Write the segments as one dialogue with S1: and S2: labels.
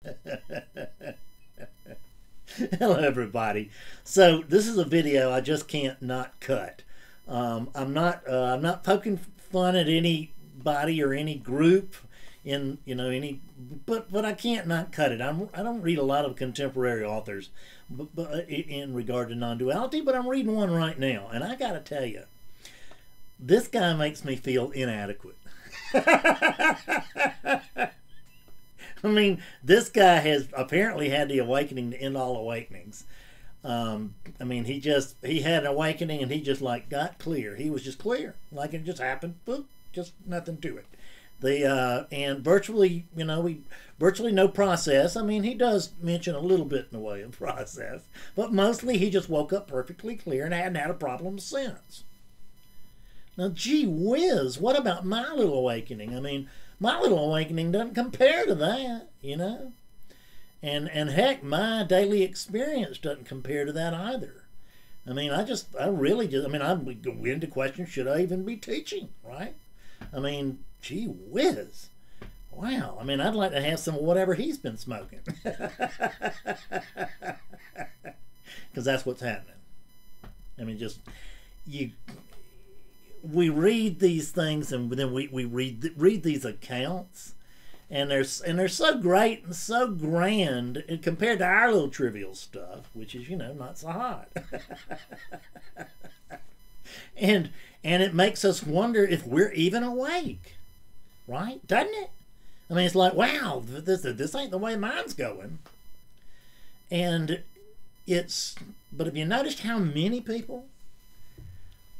S1: Hello, everybody. So this is a video I just can't not cut. Um, I'm not uh, I'm not poking fun at anybody or any group in you know any but but I can't not cut it. I'm I don't read a lot of contemporary authors but, but uh, in regard to non-duality, but I'm reading one right now, and I got to tell you, this guy makes me feel inadequate. I mean, this guy has apparently had the awakening to end all awakenings. Um, I mean, he just he had an awakening and he just like got clear. He was just clear, like it just happened. Boop, just nothing to it. The uh, and virtually, you know, we virtually no process. I mean, he does mention a little bit in the way of process, but mostly he just woke up perfectly clear and hadn't had a problem since. Now, gee whiz, what about my little awakening? I mean, my little awakening doesn't compare to that, you know. And and heck, my daily experience doesn't compare to that either. I mean, I just, I really just, I mean, I go into question, should I even be teaching, right? I mean, gee whiz. Wow. I mean, I'd like to have some of whatever he's been smoking. Because that's what's happening. I mean, just, you, we read these things and then we, we read read these accounts and they're and they're so great and so grand uh, compared to our little trivial stuff, which is you know not so hot. and and it makes us wonder if we're even awake, right? Doesn't it? I mean, it's like wow, this this ain't the way mine's going. And it's but have you noticed how many people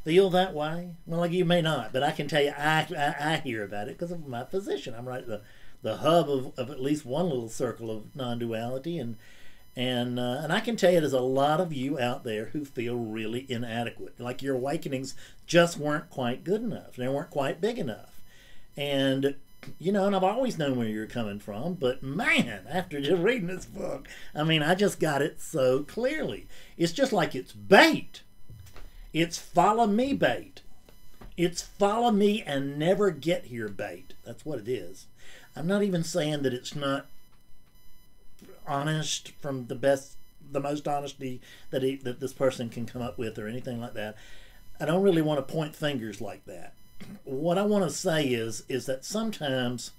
S1: feel that way? Well, like you may not, but I can tell you, I, I, I hear about it because of my position. I'm right the, the hub of, of at least one little circle of non-duality, and and uh, and I can tell you, there's a lot of you out there who feel really inadequate, like your awakenings just weren't quite good enough, they weren't quite big enough, and you know, and I've always known where you're coming from, but man, after just reading this book, I mean, I just got it so clearly. It's just like it's bait it's follow me bait. It's follow me and never get here bait. That's what it is. I'm not even saying that it's not honest from the best, the most honesty that he, that this person can come up with or anything like that. I don't really want to point fingers like that. What I want to say is is that sometimes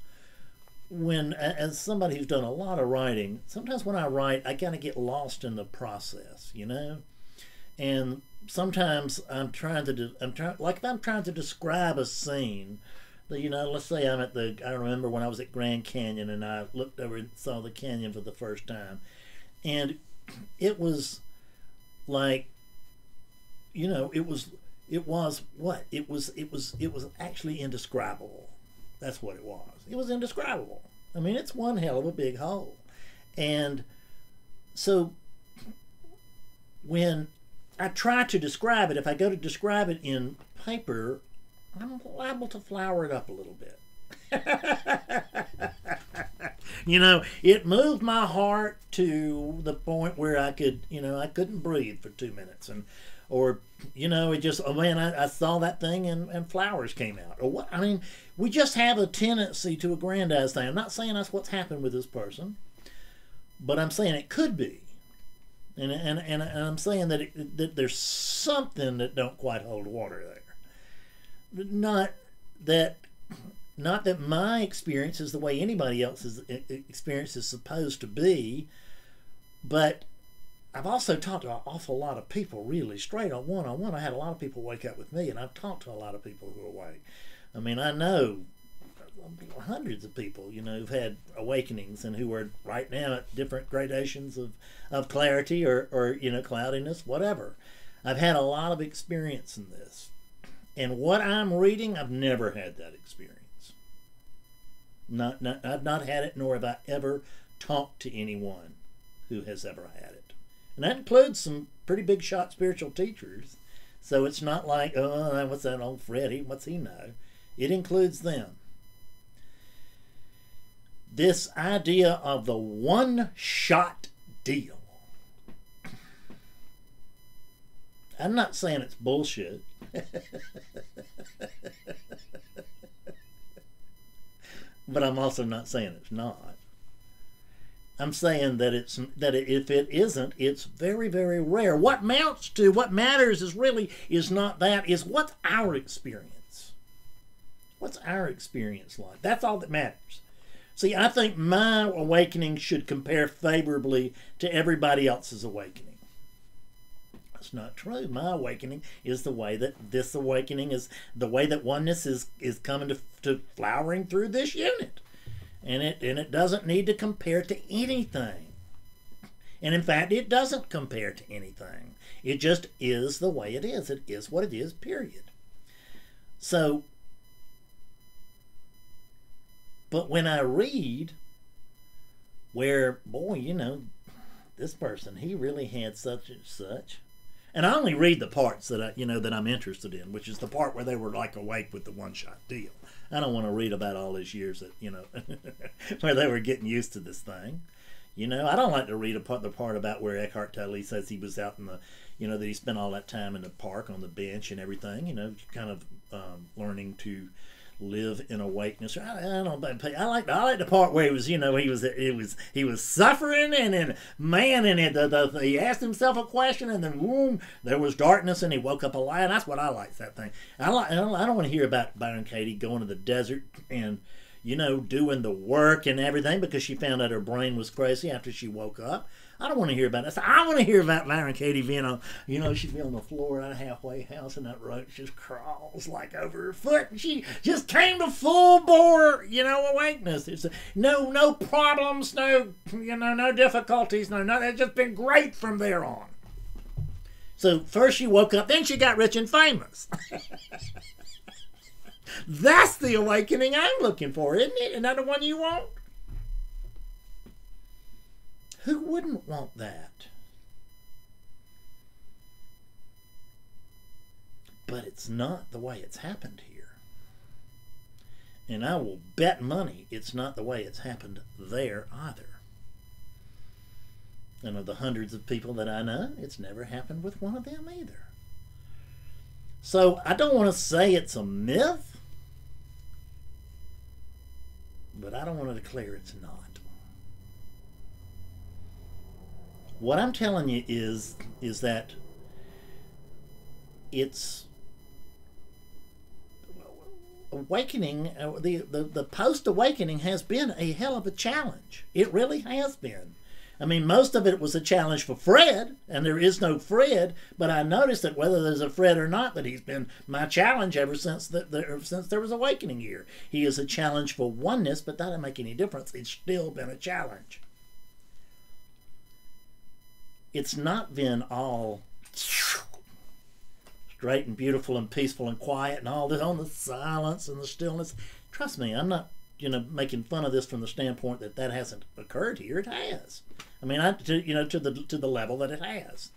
S1: when as somebody who's done a lot of writing, sometimes when I write, I kind of get lost in the process, you know? And sometimes I'm trying to, I'm trying, like if I'm trying to describe a scene, you know, let's say I'm at the, I remember when I was at Grand Canyon and I looked over and saw the canyon for the first time. And it was like, you know, it was, it was what? It was, it was, it was actually indescribable. That's what it was. It was indescribable. I mean, it's one hell of a big hole. And so when I try to describe it. If I go to describe it in paper, I'm liable to flower it up a little bit. you know, it moved my heart to the point where I could, you know, I couldn't breathe for two minutes, and or you know, it just, oh man, I, I saw that thing and, and flowers came out, or what? I mean, we just have a tendency to aggrandize things. I'm not saying that's what's happened with this person, but I'm saying it could be. And, and, and, I'm saying that, it, that there's something that don't quite hold water there. Not that not that my experience is the way anybody else's experience is supposed to be, but I've also talked to an awful lot of people really straight on one on one. I had a lot of people wake up with me, and I've talked to a lot of people who are awake. I mean, I know hundreds of people, you know, who've had awakenings and who are right now at different gradations of, of clarity or, or, you know, cloudiness, whatever. I've had a lot of experience in this. And what I'm reading, I've never had that experience. Not, not, I've not had it, nor have I ever talked to anyone who has ever had it. And that includes some pretty big shot spiritual teachers. So it's not like, oh, what's that old Freddie? What's he know? It includes them this idea of the one shot deal. I'm not saying it's bullshit. but I'm also not saying it's not. I'm saying that it's that if it isn't, it's very very rare. What mounts to what matters is really is not that is what's our experience. What's our experience like? That's all that matters. See, I think my awakening should compare favorably to everybody else's awakening. That's not true. My awakening is the way that this awakening is the way that oneness is is coming to, to flowering through this unit and it and it doesn't need to compare to anything. And in fact, it doesn't compare to anything. It just is the way it is. It is what it is, period. So, but when I read where, boy, you know, this person, he really had such and such. And I only read the parts that I, you know, that I'm interested in, which is the part where they were like awake with the one shot deal. I don't want to read about all his years that you know where they were getting used to this thing. You know, I don't like to read part, the part about where Eckhart Tolle says he was out in the, you know, that he spent all that time in the park on the bench and everything. You know, kind of um, learning to live in awakeness. I, I don't. I like I like the part where he was, you know, he was it was he was suffering and then man, and it, the, the, he asked himself a question and then boom, there was darkness and he woke up alive. That's what I like that thing. I like I don't, I don't want to hear about Byron Katie going to the desert and you know doing the work and everything because she found out her brain was crazy after she woke up. I don't want to hear about it. I want to hear about Byron Katie being on, you know, she'd be on the floor at a halfway house and that rope just crawls like over her foot. And she just came to full bore, you know, awakeness. It's a, no, no problems, no, you know, no difficulties, no, no. It's just been great from there on. So first she woke up, then she got rich and famous. That's the awakening I'm looking for, isn't it? That the one you want? Who wouldn't want that? But it's not the way it's happened here. And I will bet money it's not the way it's happened there either. And of the hundreds of people that I know, it's never happened with one of them either. So I don't want to say it's a myth, but I don't want to declare it's not. What I'm telling you is is that it's awakening uh, the, the the post awakening has been a hell of a challenge. It really has been. I mean most of it was a challenge for fred and there is no fred but i noticed that whether there's a fred or not that he's been my challenge ever since the, since there was awakening year. He is a challenge for oneness but that doesn't make any difference. It's still been a challenge it's not been all straight and beautiful and peaceful and quiet and all this on the silence and the stillness. Trust me, I'm not you know making fun of this from the standpoint that that hasn't occurred here. It has. I mean, I to, you know to the to the level that it has.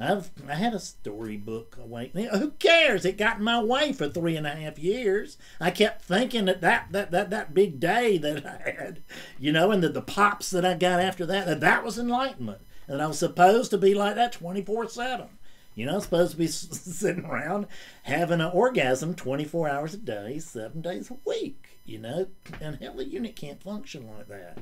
S1: I've I had a storybook awakening. Who cares? It got in my way for three and a half years. I kept thinking that that that that, that big day that I had, you know, and the, the pops that I got after that, that that was enlightenment and I was supposed to be like that 24 7. You know, I'm supposed to be sitting around having an orgasm 24 hours a day, seven days a week, you know, and hell, the unit can't function like that.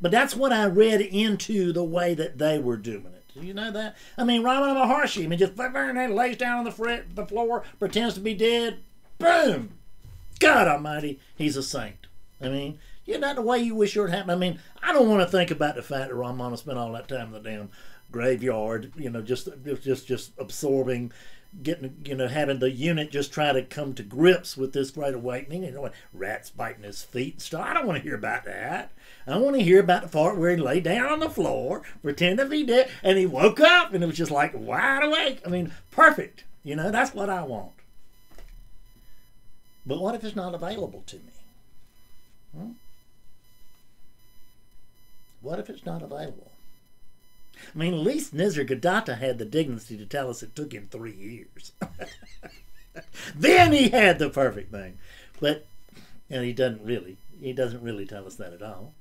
S1: But that's what I read into the way that they were doing it. Do you know that? I mean, Ramana Maharshi, I mean, just lays down on the, fr- the floor, pretends to be dead, boom! God Almighty, he's a saint. I mean, isn't the way you wish it would happen? I mean, I don't want to think about the fact that Ramana spent all that time in the damn graveyard, you know, just just just absorbing, getting, you know, having the unit just try to come to grips with this great awakening. You know, rats biting his feet and stuff. I don't want to hear about that. I want to hear about the part where he lay down on the floor, pretended to be dead, and he woke up and it was just like wide awake. I mean, perfect. You know, that's what I want. But what if it's not available to me? Hmm? What if it's not available? I mean, at least Nisargadatta had the dignity to tell us it took him three years. then he had the perfect thing. But, and he doesn't really. He doesn't really tell us that at all.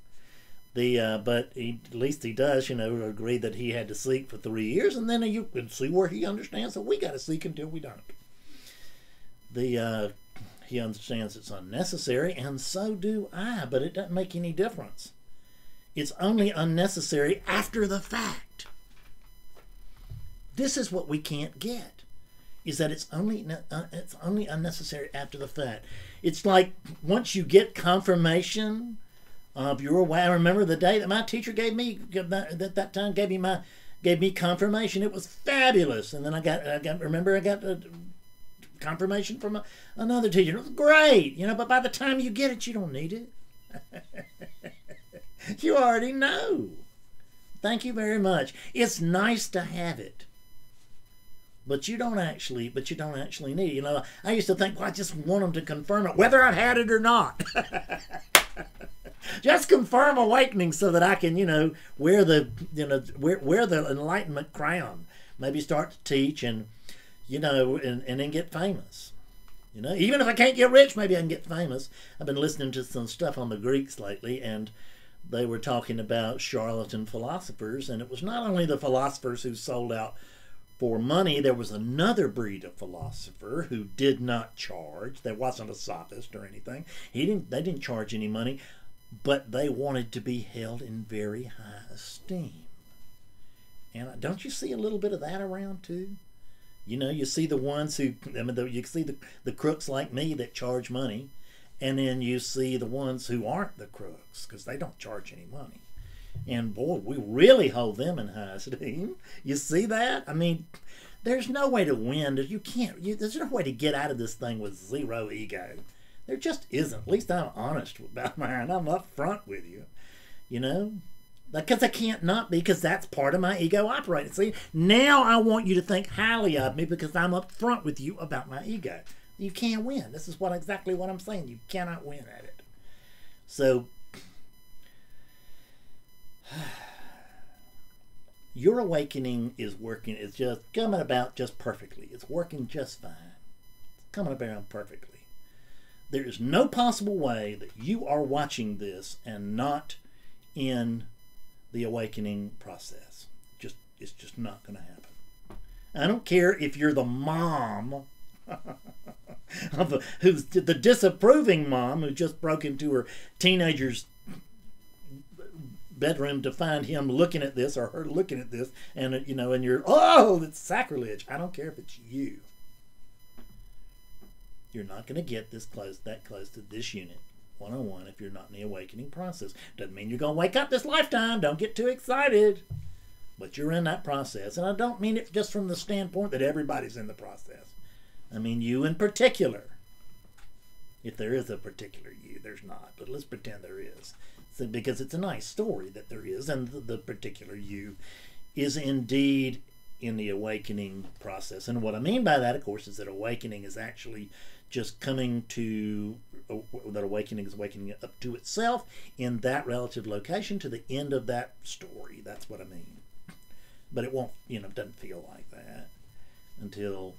S1: The uh, but he, at least he does, you know, agree that he had to seek for three years, and then you can see where he understands that we got to seek until we don't. The uh, he understands it's unnecessary, and so do I. But it doesn't make any difference It's only unnecessary after the fact. This is what we can't get. Is that it's only uh, it's only unnecessary after the fact. It's like once you get confirmation of your way. I remember the day that my teacher gave me that that time gave me my gave me confirmation. It was fabulous, and then I got I got remember I got a confirmation from a, another teacher. Great, you know. But by the time you get it, you don't need it. you already know. Thank you very much. It's nice to have it. But you don't actually, but you don't actually need it. You know, I used to think, well, I just want them to confirm it, whether I've had it or not. just confirm awakening so that I can, you know, wear the, you know, wear, wear the enlightenment crown. Maybe start to teach and, you know, and, and then get famous. You know, even if I can't get rich, maybe I can get famous. I've been listening to some stuff on the Greeks lately, and they were talking about charlatan philosophers, and it was not only the philosophers who sold out for money. There was another breed of philosopher who did not charge. There wasn't a sophist or anything. He didn't. They didn't charge any money, but they wanted to be held in very high esteem. And uh, don't you see a little bit of that around too? You know, you see the ones who, I mean, the, you see the, the crooks like me that charge money, and then you see the ones who aren't the crooks because they don't charge any money. And boy, we really hold them in high esteem. You see that? I mean, there's no way to win. You can't. You, there's no way to get out of this thing with zero ego. There just isn't. At least I'm honest about mine. I'm upfront with you. You know, because I can't not be, because that's part of my ego operating. See, now I want you to think highly of me because I'm upfront with you about my ego. You can't win. This is what exactly what I'm saying. You cannot win at it. So your awakening is working. It's just coming about just perfectly. It's working just fine. It's coming about perfectly. There is no possible way that you are watching this and not in the awakening process. Just it's just not going to happen. I don't care if you're the mom of a, who's the disapproving mom who just broke into her teenager's bedroom to find him looking at this or her looking at this and you know and you're oh it's sacrilege i don't care if it's you you're not going to get this close that close to this unit one-on-one oh if you're not in the awakening process. Doesn't mean you're going to wake up this lifetime. Don't get too excited. But you're in that process. And I don't mean it just from the standpoint that everybody's in the process. I mean you in particular. If there is a particular you, there's not. But let's pretend there is. So, because it's a nice story that there is, and the, the particular you is indeed in the awakening process. And what I mean by that, of course, is that awakening is actually just coming to uh, that awakening is awakening up to itself in that relative location to the end of that story. That's what I mean. But it won't, you know, doesn't feel like that until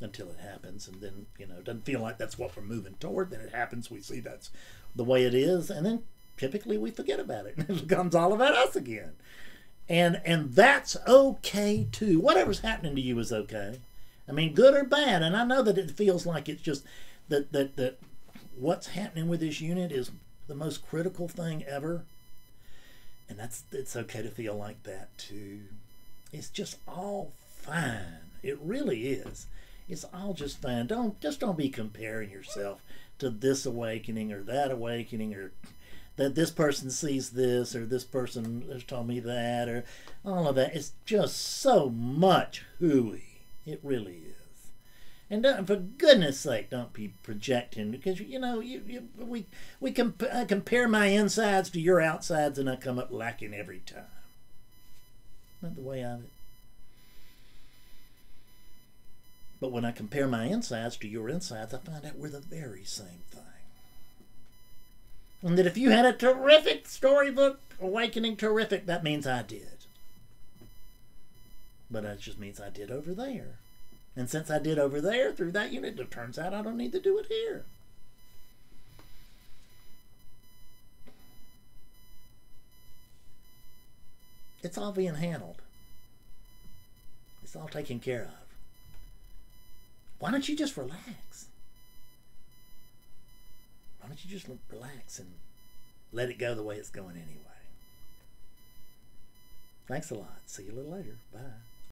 S1: until it happens, and then you know, doesn't feel like that's what we're moving toward. Then it happens. We see that's the way it is, and then typically we forget about it, it becomes all about us again. And and that's okay too. Whatever's happening to you is okay. I mean, good or bad. And I know that it feels like it's just that that that what's happening with this unit is the most critical thing ever. And that's it's okay to feel like that too. It's just all fine. It really is. It's all just fine. Don't just don't be comparing yourself to this awakening or that awakening or that this person sees this or this person has told me that or all of that. It's just so much hooey. It really is. And don't, for goodness sake, don't be projecting because you know you, you we we comp- I compare my insides to your outsides and I come up lacking every time. Not the way of it. But when I compare my insides to your insides, I find out we're the very same thing. And that if you had a terrific storybook awakening, terrific, that means I did. But that just means I did over there. And since I did over there through that unit, it turns out I don't need to do it here. It's all being handled. It's all taken care of. Why don't you just relax? Why don't you just relax and let it go the way it's going anyway? Thanks a lot. See you a little later. Bye.